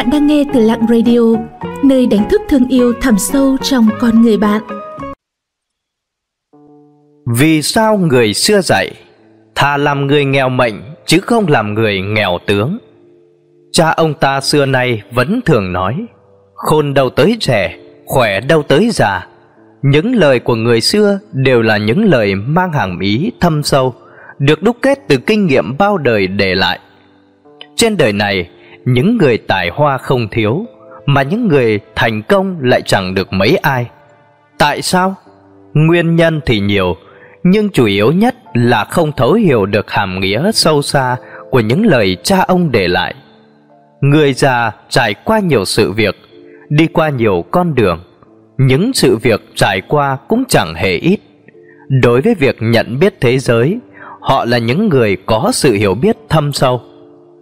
Bạn đang nghe từ Lặng Radio, nơi đánh thức thương yêu thẳm sâu trong con người bạn. Vì sao người xưa dạy Thà làm người nghèo mệnh Chứ không làm người nghèo tướng? Cha ông ta xưa nay vẫn thường nói Khôn đâu tới trẻ Khỏe đâu tới già. Những lời của người xưa Đều là những lời mang hàm ý thâm sâu Được đúc kết từ kinh nghiệm bao đời để lại. Trên đời này những người tài hoa không thiếu Mà những người thành công lại chẳng được mấy ai Tại sao? Nguyên nhân thì nhiều nhưng chủ yếu nhất là không thấu hiểu được hàm nghĩa sâu xa của những lời cha ông để lại. Người già trải qua nhiều sự việc, đi qua nhiều con đường, những sự việc trải qua cũng chẳng hề ít. Đối với việc nhận biết thế giới, họ là những người có sự hiểu biết thâm sâu.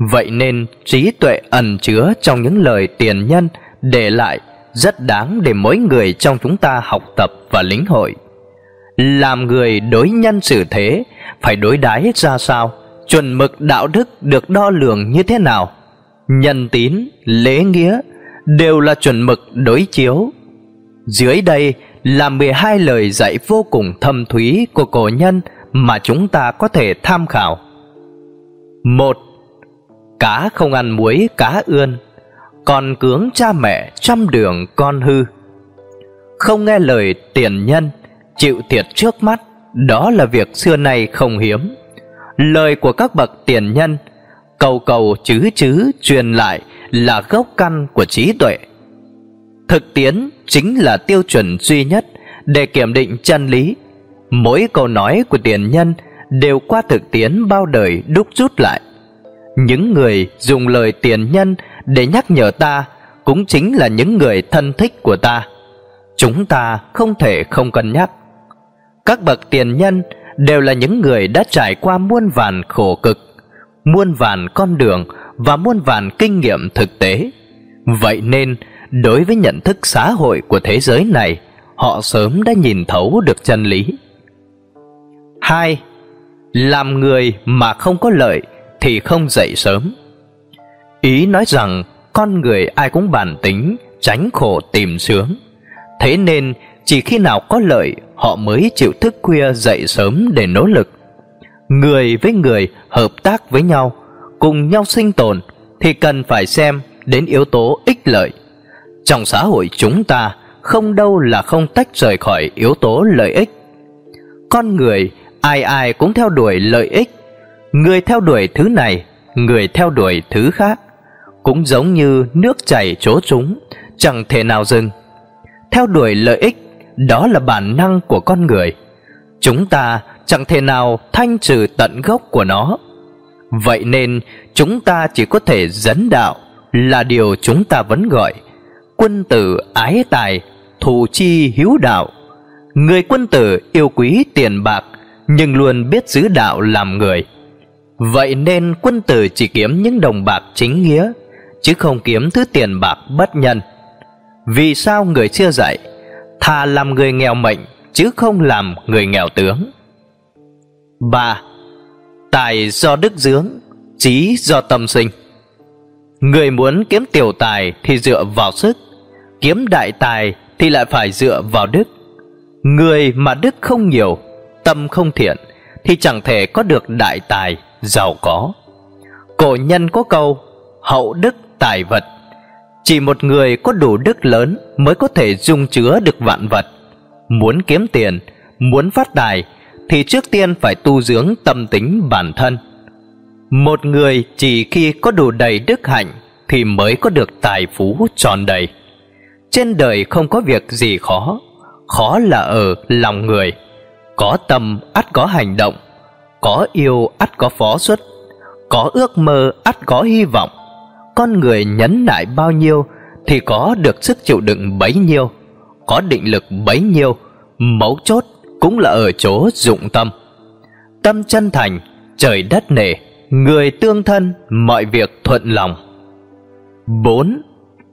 Vậy nên trí tuệ ẩn chứa trong những lời tiền nhân để lại rất đáng để mỗi người trong chúng ta học tập và lĩnh hội. Làm người đối nhân xử thế Phải đối đái ra sao? Chuẩn mực đạo đức được đo lường như thế nào? Nhân tín, lễ nghĩa Đều là chuẩn mực đối chiếu. Dưới đây là 12 lời dạy vô cùng thâm thúy của cổ nhân Mà chúng ta có thể tham khảo. Một Cá không ăn muối, cá ươn. Con cướng cha mẹ trăm đường con hư. Không nghe lời tiền nhân, chịu thiệt trước mắt, đó là việc xưa nay không hiếm. Lời của các bậc tiền nhân, cầu cầu chứ chứ truyền lại là gốc căn của trí tuệ. Thực tiễn chính là tiêu chuẩn duy nhất để kiểm định chân lý. Mỗi câu nói của tiền nhân đều qua thực tiễn bao đời đúc rút lại những người dùng lời tiền nhân để nhắc nhở ta cũng chính là những người thân thích của ta chúng ta không thể không cân nhắc các bậc tiền nhân đều là những người đã trải qua muôn vàn khổ cực, muôn vàn con đường và muôn vàn kinh nghiệm thực tế. Vậy nên, đối với nhận thức xã hội của thế giới này, họ sớm đã nhìn thấu được chân lý. 2. Làm người mà không có lợi thì không dậy sớm. Ý nói rằng con người ai cũng bản tính, tránh khổ tìm sướng. Thế nên chỉ khi nào có lợi họ mới chịu thức khuya dậy sớm để nỗ lực. Người với người hợp tác với nhau, cùng nhau sinh tồn thì cần phải xem đến yếu tố ích lợi. Trong xã hội chúng ta không đâu là không tách rời khỏi yếu tố lợi ích. Con người ai ai cũng theo đuổi lợi ích, người theo đuổi thứ này, người theo đuổi thứ khác, cũng giống như nước chảy chỗ chúng, chẳng thể nào dừng. Theo đuổi lợi ích đó là bản năng của con người. Chúng ta chẳng thể nào thanh trừ tận gốc của nó. Vậy nên chúng ta chỉ có thể dẫn đạo là điều chúng ta vẫn gọi quân tử ái tài thù chi hiếu đạo. Người quân tử yêu quý tiền bạc nhưng luôn biết giữ đạo làm người vậy nên quân tử chỉ kiếm những đồng bạc chính nghĩa chứ không kiếm thứ tiền bạc bất nhân vì sao người chưa dạy thà làm người nghèo mệnh chứ không làm người nghèo tướng. 3. Tài do đức dưỡng, trí do tâm sinh. Người muốn kiếm tiểu tài thì dựa vào sức, kiếm đại tài thì lại phải dựa vào đức. Người mà đức không nhiều, tâm không thiện thì chẳng thể có được đại tài, giàu có. Cổ nhân có câu hậu đức tài vật chỉ một người có đủ đức lớn mới có thể dung chứa được vạn vật. Muốn kiếm tiền, muốn phát tài thì trước tiên phải tu dưỡng tâm tính bản thân. Một người chỉ khi có đủ đầy đức hạnh thì mới có được tài phú tròn đầy. Trên đời không có việc gì khó, khó là ở lòng người. Có tâm ắt có hành động, có yêu ắt có phó xuất, có ước mơ ắt có hy vọng con người nhấn nại bao nhiêu thì có được sức chịu đựng bấy nhiêu, có định lực bấy nhiêu, mấu chốt cũng là ở chỗ dụng tâm. Tâm chân thành, trời đất nể, người tương thân, mọi việc thuận lòng. 4.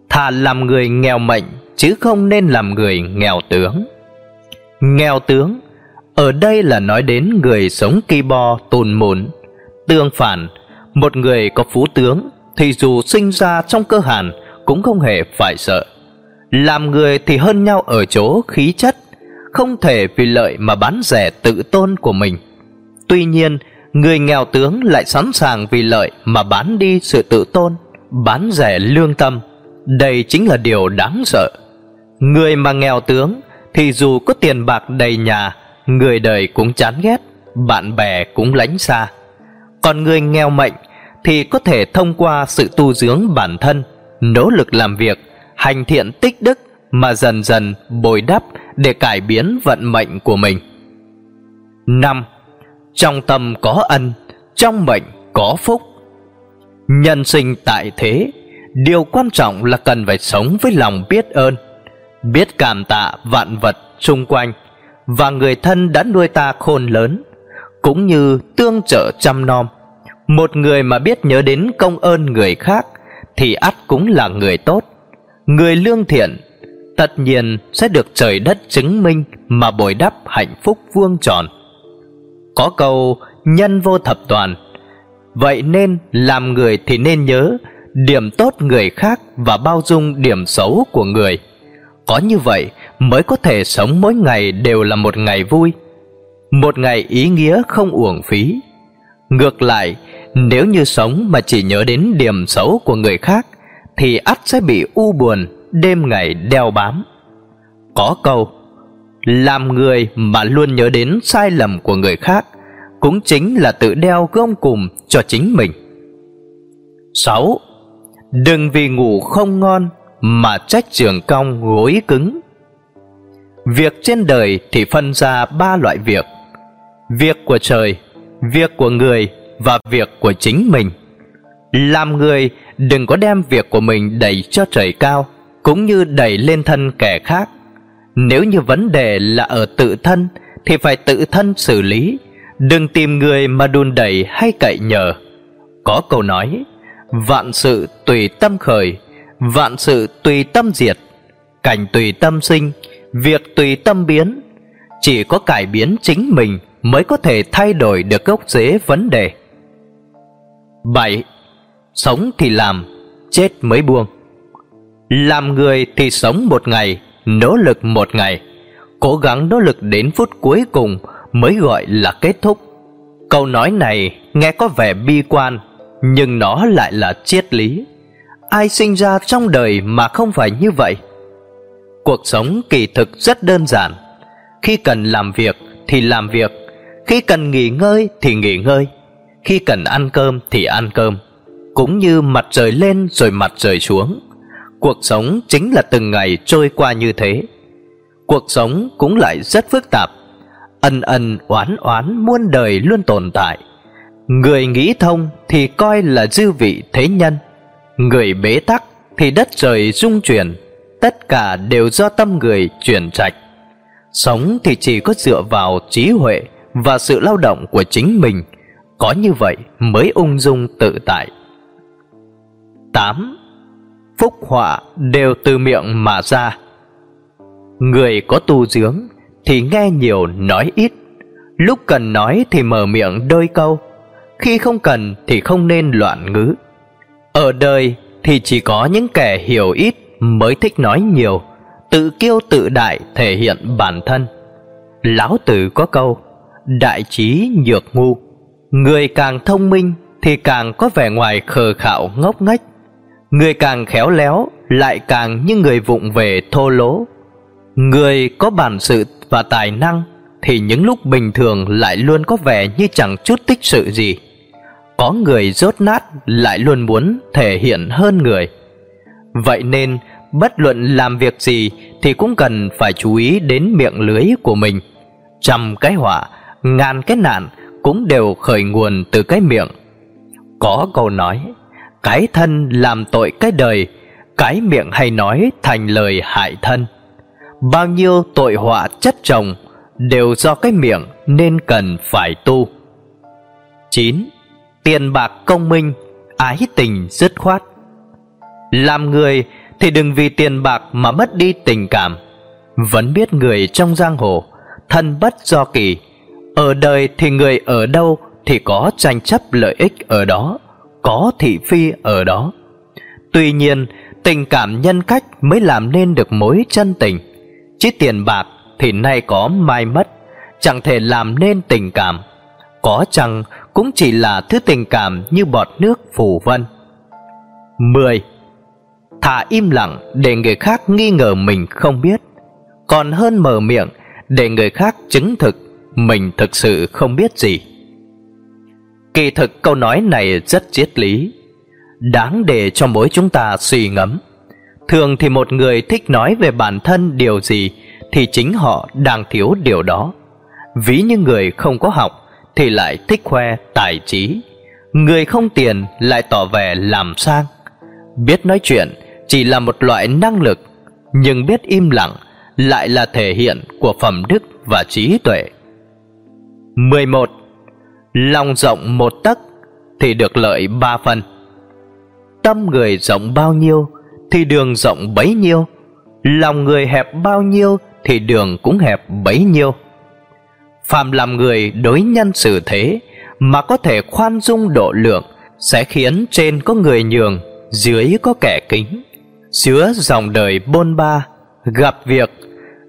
Thà làm người nghèo mệnh chứ không nên làm người nghèo tướng. Nghèo tướng ở đây là nói đến người sống kỳ bo tồn mồn. Tương phản, một người có phú tướng thì dù sinh ra trong cơ hàn cũng không hề phải sợ. Làm người thì hơn nhau ở chỗ khí chất, không thể vì lợi mà bán rẻ tự tôn của mình. Tuy nhiên, người nghèo tướng lại sẵn sàng vì lợi mà bán đi sự tự tôn, bán rẻ lương tâm. Đây chính là điều đáng sợ. Người mà nghèo tướng thì dù có tiền bạc đầy nhà, người đời cũng chán ghét, bạn bè cũng lánh xa. Còn người nghèo mệnh thì có thể thông qua sự tu dưỡng bản thân, nỗ lực làm việc, hành thiện tích đức mà dần dần bồi đắp để cải biến vận mệnh của mình. 5. Trong tâm có ân, trong mệnh có phúc. Nhân sinh tại thế, điều quan trọng là cần phải sống với lòng biết ơn, biết cảm tạ vạn vật xung quanh và người thân đã nuôi ta khôn lớn, cũng như tương trợ chăm nom. Một người mà biết nhớ đến công ơn người khác thì ắt cũng là người tốt. Người lương thiện tất nhiên sẽ được trời đất chứng minh mà bồi đắp hạnh phúc vuông tròn. Có câu nhân vô thập toàn, vậy nên làm người thì nên nhớ điểm tốt người khác và bao dung điểm xấu của người. Có như vậy mới có thể sống mỗi ngày đều là một ngày vui, một ngày ý nghĩa không uổng phí. Ngược lại, nếu như sống mà chỉ nhớ đến điểm xấu của người khác thì ắt sẽ bị u buồn, đêm ngày đeo bám. Có câu, làm người mà luôn nhớ đến sai lầm của người khác cũng chính là tự đeo gông cùm cho chính mình. 6. Đừng vì ngủ không ngon mà trách trường cong gối cứng. Việc trên đời thì phân ra ba loại việc. Việc của trời, việc của người và việc của chính mình. Làm người đừng có đem việc của mình đẩy cho trời cao, cũng như đẩy lên thân kẻ khác. Nếu như vấn đề là ở tự thân thì phải tự thân xử lý, đừng tìm người mà đùn đẩy hay cậy nhờ. Có câu nói, vạn sự tùy tâm khởi, vạn sự tùy tâm diệt, cảnh tùy tâm sinh, việc tùy tâm biến. Chỉ có cải biến chính mình mới có thể thay đổi được gốc rễ vấn đề. 7. Sống thì làm, chết mới buông. Làm người thì sống một ngày, nỗ lực một ngày, cố gắng nỗ lực đến phút cuối cùng mới gọi là kết thúc. Câu nói này nghe có vẻ bi quan, nhưng nó lại là triết lý. Ai sinh ra trong đời mà không phải như vậy? Cuộc sống kỳ thực rất đơn giản. Khi cần làm việc thì làm việc, khi cần nghỉ ngơi thì nghỉ ngơi, khi cần ăn cơm thì ăn cơm. Cũng như mặt trời lên rồi mặt trời xuống. Cuộc sống chính là từng ngày trôi qua như thế. Cuộc sống cũng lại rất phức tạp. Ân ân oán oán muôn đời luôn tồn tại. Người nghĩ thông thì coi là dư vị thế nhân. Người bế tắc thì đất trời rung chuyển tất cả đều do tâm người chuyển trạch. Sống thì chỉ có dựa vào trí huệ và sự lao động của chính mình, có như vậy mới ung dung tự tại. 8. Phúc họa đều từ miệng mà ra. Người có tu dưỡng thì nghe nhiều nói ít, lúc cần nói thì mở miệng đôi câu, khi không cần thì không nên loạn ngữ. Ở đời thì chỉ có những kẻ hiểu ít mới thích nói nhiều, tự kiêu tự đại thể hiện bản thân. Lão Tử có câu, đại trí nhược ngu, người càng thông minh thì càng có vẻ ngoài khờ khạo ngốc nghếch, người càng khéo léo lại càng như người vụng về thô lỗ. Người có bản sự và tài năng thì những lúc bình thường lại luôn có vẻ như chẳng chút tích sự gì. Có người rốt nát lại luôn muốn thể hiện hơn người. Vậy nên, bất luận làm việc gì thì cũng cần phải chú ý đến miệng lưới của mình. Trăm cái họa, ngàn cái nạn cũng đều khởi nguồn từ cái miệng. Có câu nói, cái thân làm tội cái đời, cái miệng hay nói thành lời hại thân. Bao nhiêu tội họa chất chồng đều do cái miệng nên cần phải tu. 9. Tiền bạc công minh, ái tình dứt khoát. Làm người thì đừng vì tiền bạc mà mất đi tình cảm. Vẫn biết người trong giang hồ, thân bất do kỳ. Ở đời thì người ở đâu thì có tranh chấp lợi ích ở đó, có thị phi ở đó. Tuy nhiên, Tình cảm nhân cách mới làm nên được mối chân tình Chứ tiền bạc thì nay có mai mất Chẳng thể làm nên tình cảm Có chăng cũng chỉ là thứ tình cảm như bọt nước phủ vân 10 thà im lặng để người khác nghi ngờ mình không biết. Còn hơn mở miệng để người khác chứng thực mình thực sự không biết gì. Kỳ thực câu nói này rất triết lý. Đáng để cho mỗi chúng ta suy ngẫm. Thường thì một người thích nói về bản thân điều gì Thì chính họ đang thiếu điều đó. Ví như người không có học Thì lại thích khoe tài trí. Người không tiền lại tỏ vẻ làm sang. Biết nói chuyện chỉ là một loại năng lực, Nhưng biết im lặng lại là thể hiện của phẩm đức và trí tuệ. 11. Lòng rộng một tấc thì được lợi ba phần. Tâm người rộng bao nhiêu thì đường rộng bấy nhiêu. Lòng người hẹp bao nhiêu thì đường cũng hẹp bấy nhiêu. Phạm làm người đối nhân xử thế Mà có thể khoan dung độ lượng Sẽ khiến trên có người nhường, Dưới có kẻ kính. Giữa dòng đời bôn ba Gặp việc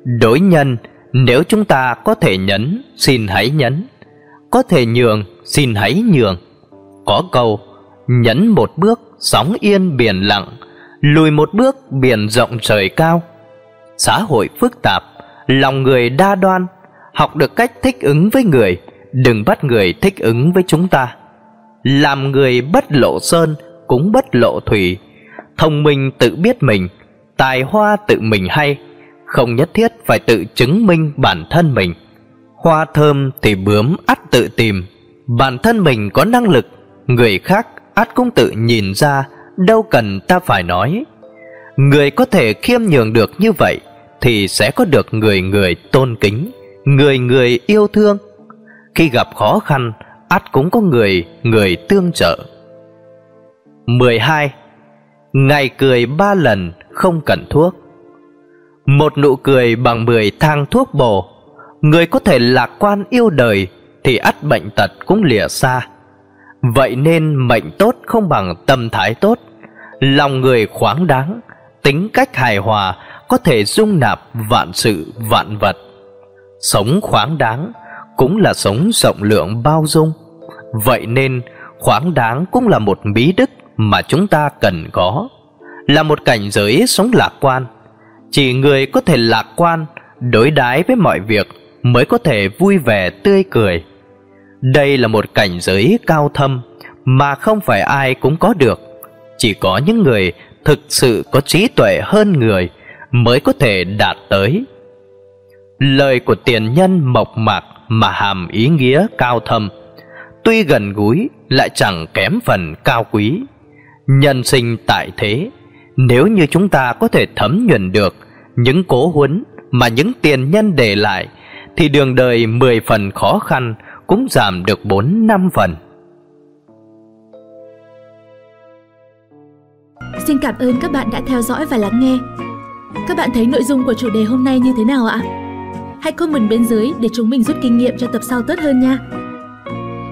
Đối nhân, Nếu chúng ta có thể nhấn Xin hãy nhấn Có thể nhường, Xin hãy nhường. Có câu Nhấn một bước, Sóng yên biển lặng. Lùi một bước, biển rộng trời cao. Xã hội phức tạp, Lòng người đa đoan. Học được cách thích ứng với người, Đừng bắt người thích ứng với chúng ta. Làm người bất lộ sơn, Cũng bất lộ thủy. Thông minh tự biết mình, Tài hoa tự mình hay, Không nhất thiết phải tự chứng minh bản thân mình. Hoa thơm thì bướm ắt tự tìm, Bản thân mình có năng lực, Người khác ắt cũng tự nhìn ra, đâu cần ta phải nói. Người có thể khiêm nhường được như vậy thì sẽ có được người người tôn kính, người người yêu thương. Khi gặp khó khăn, ắt cũng có người người tương trợ. 12. Ngày cười ba lần, không cần thuốc. Một nụ cười bằng mười thang thuốc bổ. Người có thể lạc quan yêu đời Thì ắt bệnh tật cũng lìa xa. Vậy nên mệnh tốt không bằng tâm thái tốt. Lòng người khoáng đáng, Tính cách hài hòa, Có thể dung nạp vạn sự, vạn vật. Sống khoáng đáng Cũng là sống rộng lượng bao dung. Vậy nên khoáng đáng cũng là một bí đức mà chúng ta cần có. Là một cảnh giới sống lạc quan. Chỉ người có thể lạc quan, Đối đái với mọi việc Mới có thể vui vẻ, tươi cười. Đây là một cảnh giới cao thâm Mà không phải ai cũng có được. Chỉ có những người thực sự có trí tuệ hơn người mới có thể đạt tới. Lời của tiền nhân mộc mạc mà hàm ý nghĩa cao thâm, tuy gần gũi lại chẳng kém phần cao quý nhân sinh tại thế nếu như chúng ta có thể thấm nhuần được những cố huấn mà những tiền nhân để lại, thì đường đời mười phần khó khăn cũng giảm được bốn năm phần Xin cảm ơn các bạn đã theo dõi và lắng nghe. Các bạn thấy nội dung của chủ đề hôm nay như thế nào ạ? Hãy comment bên dưới để chúng mình rút kinh nghiệm cho tập sau tốt hơn nha.